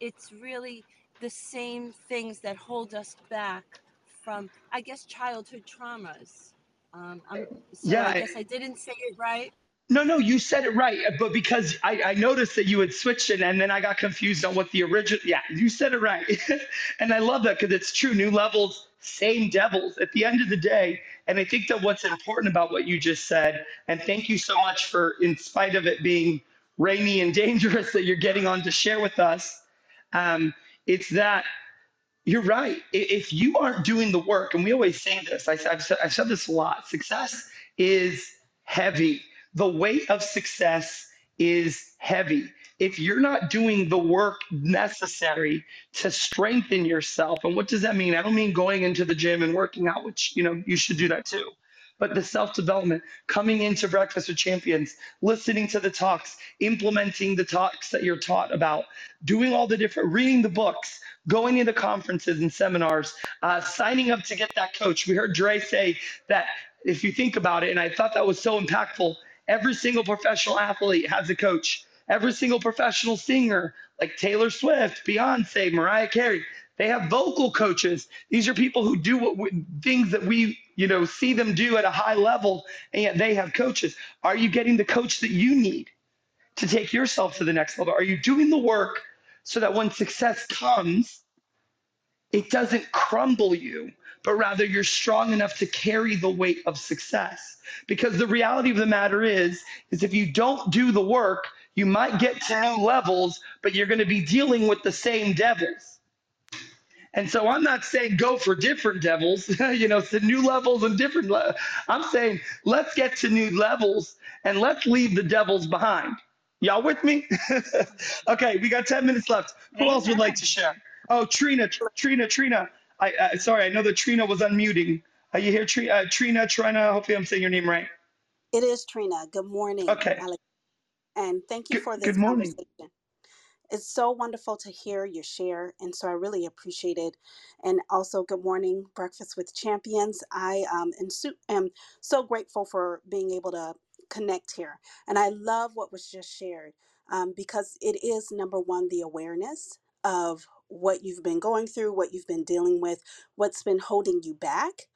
it's really the same things that hold us back from I guess childhood traumas. Um, I'm so yeah, I I, guess I didn't say it right. No, no, you said it right, but because I, I noticed that you had switched it and then I got confused on what the original, yeah, you said it right. and I love that because it's true. New levels, same devils at the end of the day. And I think that what's important about what you just said, and thank you so much for, in spite of it being rainy and dangerous, that you're getting on to share with us. Um, it's that you're right. If you aren't doing the work, and we always say this, I, have said this a lot success is heavy. The weight of success is heavy. If you're not doing the work necessary to strengthen yourself, and what does that mean? I don't mean going into the gym and working out, which, you know, you should do that too but the self development, coming into Breakfast with Champions, listening to the talks, implementing the talks that you're taught about, doing all the different, reading the books, going into conferences and seminars, uh, signing up to get that coach. We heard Dre say that if you think about it, and I thought that was so impactful, every single professional athlete has a coach. Every single professional singer, like Taylor Swift, Beyonce, Mariah Carey, they have vocal coaches. These are people who do what we, things that we, you know, see them do at a high level, and yet they have coaches. Are you getting the coach that you need to take yourself to the next level? Are you doing the work so that when success comes, it doesn't crumble you, but rather you're strong enough to carry the weight of success? Because the reality of the matter is, is if you don't do the work, you might get to new levels, but you're going to be dealing with the same devils. And so I'm not saying go for different devils, you know, to new levels and different. Le- I'm saying let's get to new levels and let's leave the devils behind. Y'all with me? okay, we got 10 minutes left. Who else would like to share? Oh, Trina, Tr- Trina, Trina. I uh, sorry, I know that Trina was unmuting. Are you here, Trina? Uh, Trina, Trina. Hopefully, I'm saying your name right. It is Trina. Good morning, Okay. Alex, and thank you Good, for this good morning. conversation. It's so wonderful to hear your share, and so I really appreciate it. And also, good morning, Breakfast with Champions. I um, am, su- am so grateful for being able to connect here, and I love what was just shared um, because it is number one the awareness of what you've been going through, what you've been dealing with, what's been holding you back.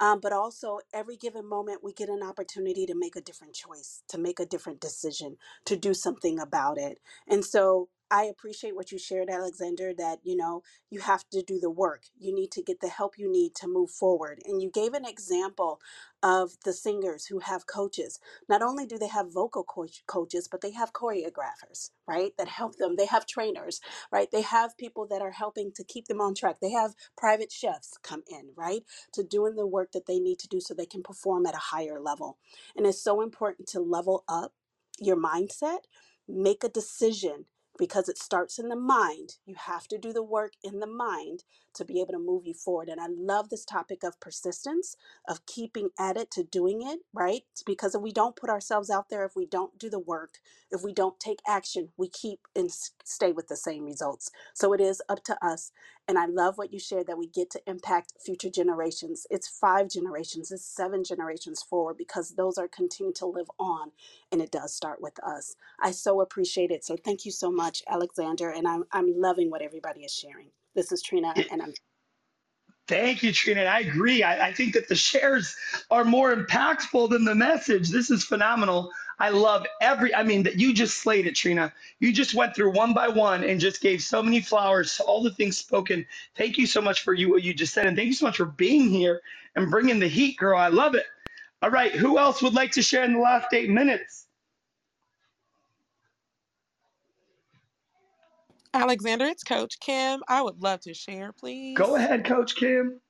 Um, but also, every given moment, we get an opportunity to make a different choice, to make a different decision, to do something about it. And so, I appreciate what you shared, Alexander, that, you know, you have to do the work. You need to get the help you need to move forward. And you gave an example of the singers who have coaches. Not only do they have vocal coach, coaches, but they have choreographers, right, that help them. They have trainers, right? They have people that are helping to keep them on track. They have private chefs come in, right, to doing the work that they need to do so they can perform at a higher level. And it's so important to level up your mindset, make a decision because it starts in the mind. You have to do the work in the mind to be able to move you forward. And I love this topic of persistence, of keeping at it to doing it, right? Because if we don't put ourselves out there, if we don't do the work, if we don't take action, we keep and stay with the same results. So it is up to us. And I love what you shared that we get to impact future generations. It's five generations, it's seven generations forward because those are continuing to live on. And it does start with us. I so appreciate it. So thank you so much, Alexander. And I'm, I'm loving what everybody is sharing. This is Trina, and I'm Thank you, Trina. I agree. I, I think that the shares are more impactful than the message. This is phenomenal. I love every, I mean, that you just slayed it, Trina. You just went through one by one and just gave so many flowers to all the things spoken. Thank you so much for you, what you just said. And thank you so much for being here and bringing the heat, girl. I love it. All right. Who else would like to share in the last eight minutes? Alexander, it's Coach Kim. I would love to share, please. Go ahead, Coach Kim.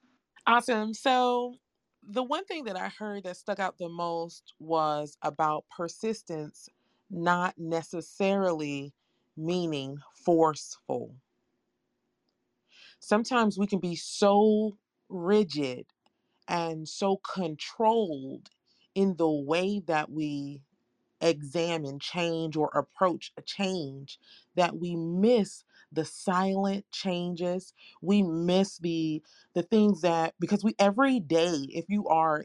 Awesome. So, the one thing that I heard that stuck out the most was about persistence not necessarily meaning forceful. Sometimes we can be so rigid and so controlled in the way that we examine change or approach a change that we miss the silent changes we miss the the things that because we every day if you are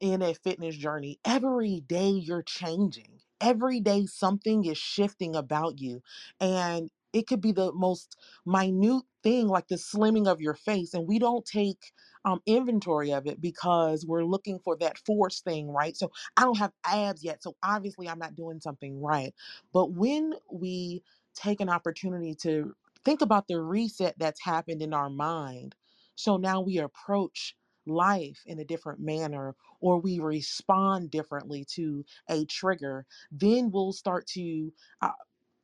in a fitness journey, every day you're changing. Every day something is shifting about you. And it could be the most minute thing, like the slimming of your face. And we don't take um, inventory of it because we're looking for that force thing, right? So I don't have abs yet. So obviously I'm not doing something right. But when we take an opportunity to think about the reset that's happened in our mind, so now we approach life in a different manner or we respond differently to a trigger, then we'll start to uh,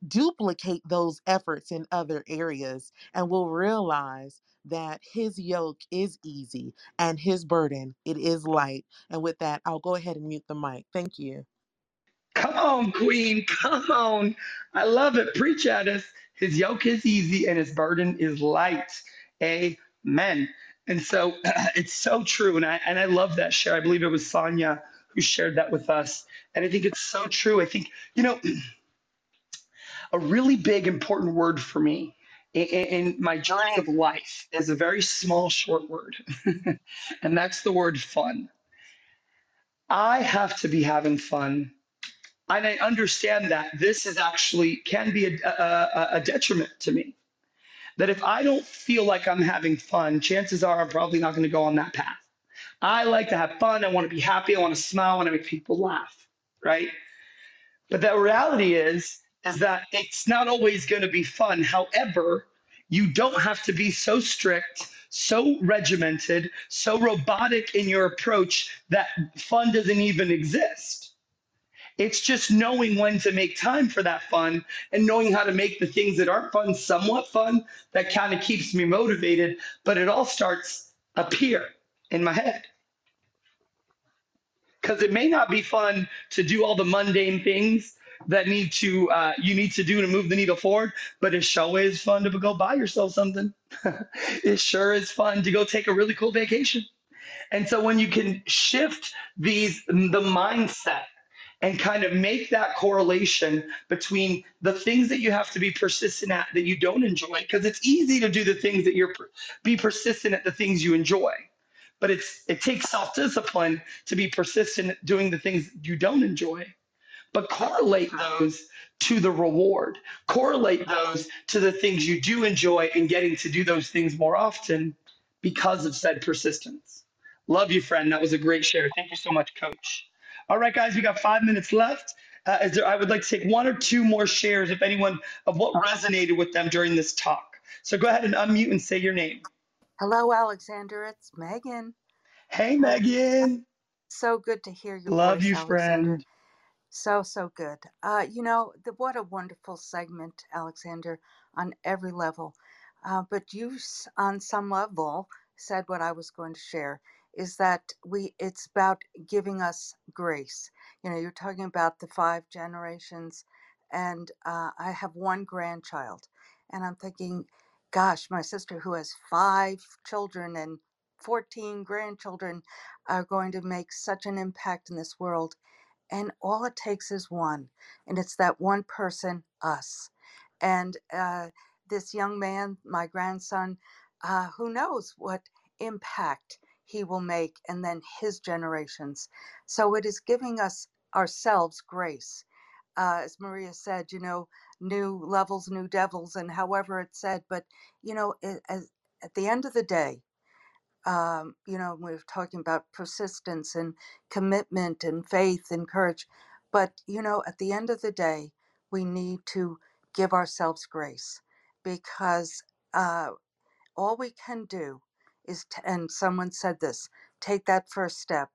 duplicate those efforts in other areas and we'll realize that his yoke is easy and his burden it is light and with that i'll go ahead and mute the mic thank you Come on, Queen. Come on. I love it. Preach at us. His yoke is easy and his burden is light. Amen. And so it's so true. And I and I love that share. I believe it was Sonia who shared that with us. And I think it's so true. I think, you know, a really big important word for me in, in my journey of life is a very small, short word. and that's the word fun. I have to be having fun and I understand that this is actually can be a, a, a detriment to me. That if I don't feel like I'm having fun, chances are I'm probably not going to go on that path. I like to have fun. I want to be happy. I want to smile. I want to make people laugh, right? But the reality is, is that it's not always going to be fun. However, you don't have to be so strict, so regimented, so robotic in your approach that fun doesn't even exist it's just knowing when to make time for that fun and knowing how to make the things that aren't fun somewhat fun that kind of keeps me motivated. But it all starts up here in my head. Because it may not be fun to do all the mundane things that need to uh, you need to do to move the needle forward, but it sure is fun to go buy yourself something. it sure is fun to go take a really cool vacation. And so when you can shift these the mindset and kind of make that correlation between the things that you have to be persistent at that you don't enjoy because it's easy to do the things that you're be persistent at the things you enjoy but it's it takes self-discipline to be persistent at doing the things you don't enjoy but correlate those to the reward correlate those to the things you do enjoy and getting to do those things more often because of said persistence love you friend that was a great share thank you so much coach all right, guys, we got five minutes left. Uh, is there, I would like to take one or two more shares, if anyone, of what resonated with them during this talk. So go ahead and unmute and say your name. Hello, Alexander. It's Megan. Hey, Megan. So good to hear you. Love voice, you, Alexander. friend. So, so good. Uh, you know, the, what a wonderful segment, Alexander, on every level. Uh, but you, on some level, said what I was going to share is that we it's about giving us grace. You know, you're talking about the five generations and uh, I have one grandchild. And I'm thinking, gosh, my sister who has five children and 14 grandchildren are going to make such an impact in this world. And all it takes is one, and it's that one person, us. And uh, this young man, my grandson, uh, who knows what impact he will make, and then his generations. So it is giving us ourselves grace. Uh, as Maria said, you know, new levels, new devils, and however it said. But, you know, it, as, at the end of the day, um, you know, we're talking about persistence and commitment and faith and courage. But, you know, at the end of the day, we need to give ourselves grace because uh, all we can do is, t- and someone said this, take that first step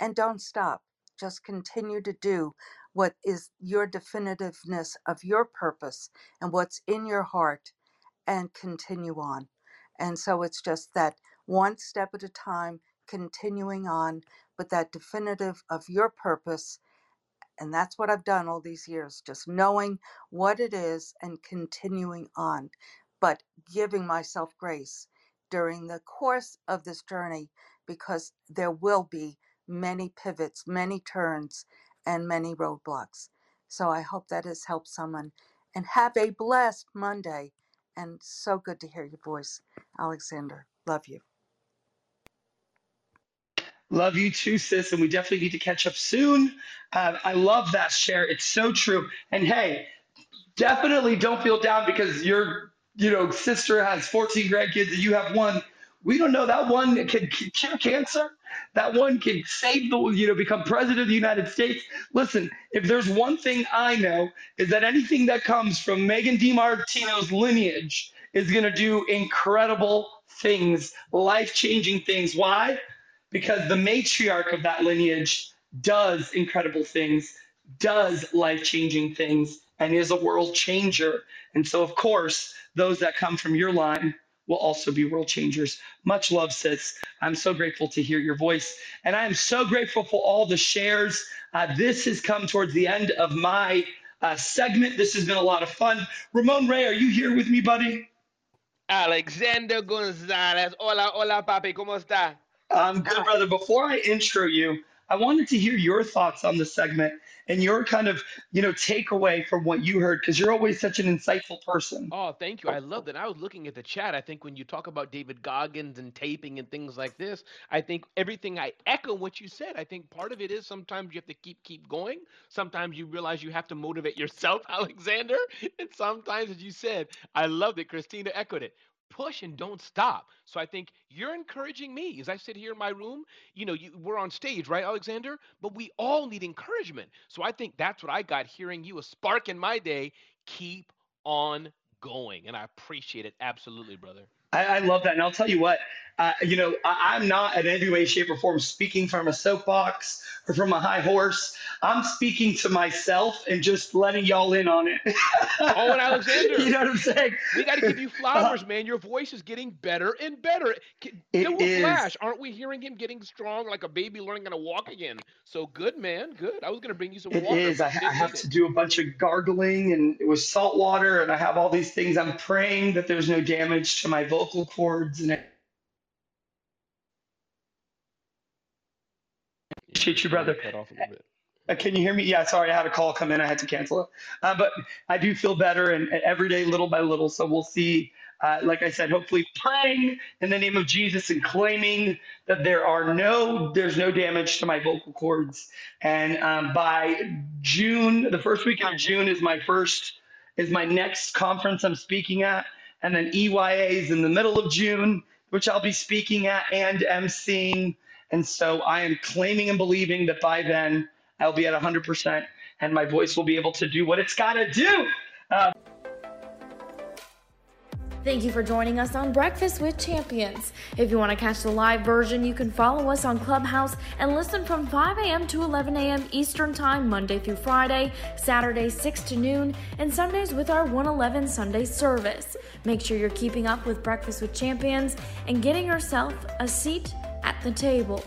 and don't stop. Just continue to do what is your definitiveness of your purpose and what's in your heart and continue on. And so it's just that one step at a time, continuing on, but that definitive of your purpose and that's what I've done all these years, just knowing what it is and continuing on, but giving myself grace during the course of this journey because there will be many pivots, many turns, and many roadblocks. So I hope that has helped someone. And have a blessed Monday. And so good to hear your voice, Alexander. Love you. Love you too, sis, and we definitely need to catch up soon. Uh, I love that share. It's so true. And hey, definitely don't feel down because your you know sister has 14 grandkids and you have one. We don't know that one can cure cancer. That one can save the you know become president of the United States. Listen, if there's one thing I know is that anything that comes from Megan DiMartino's lineage is going to do incredible things, life-changing things. Why? Because the matriarch of that lineage does incredible things, does life changing things, and is a world changer. And so, of course, those that come from your line will also be world changers. Much love, sis. I'm so grateful to hear your voice. And I am so grateful for all the shares. Uh, this has come towards the end of my uh, segment. This has been a lot of fun. Ramon Ray, are you here with me, buddy? Alexander Gonzalez. Hola, hola, papi. ¿Cómo está? I'm good, brother. Before I intro you, I wanted to hear your thoughts on the segment and your kind of, you know, takeaway from what you heard because you're always such an insightful person. Oh, thank you. I love that. I was looking at the chat. I think when you talk about David Goggins and taping and things like this, I think everything I echo what you said. I think part of it is sometimes you have to keep keep going. Sometimes you realize you have to motivate yourself, Alexander. And sometimes, as you said, I loved it. Christina echoed it push and don't stop. So I think you're encouraging me as I sit here in my room. You know, you, we're on stage, right, Alexander? But we all need encouragement. So I think that's what I got hearing you, a spark in my day. Keep on going. And I appreciate it. Absolutely, brother. I, I love that. And I'll tell you what, uh, you know, I, am not in any way, shape, or form speaking from a soapbox or from a high horse. I'm speaking to myself and just letting y'all in on it. oh, and Alexander, you know what I'm saying? We got to give you flowers, uh, man. Your voice is getting better and better. It is. flash. Aren't we hearing him getting strong like a baby learning how to walk again? So good, man. Good. I was going to bring you some it water. It is. I, I have to do a bunch of gargling and it was salt water, and I have all these things. I'm praying that there's no damage to my vocal cords and Appreciate you, brother. Cut off a little bit. Uh, can you hear me? Yeah, sorry, I had a call come in. I had to cancel it. Uh, but I do feel better, and, and, every day, little by little. So we'll see. Uh, like I said, hopefully praying in the name of Jesus and claiming that there are no, there's no damage to my vocal cords. And um, by June, the first week of June is my first, is my next conference I'm speaking at, and then EYA is in the middle of June, which I'll be speaking at and emceeing. And so I am claiming and believing that by then I'll be at 100% and my voice will be able to do what it's got to do. Uh, Thank you for joining us on Breakfast with Champions. If you want to catch the live version, you can follow us on Clubhouse and listen from 5 a.m. to 11 a.m. Eastern Time, Monday through Friday, Saturday 6 to noon, and Sundays with our 111 Sunday service. Make sure you're keeping up with Breakfast with Champions and getting yourself a seat at the table.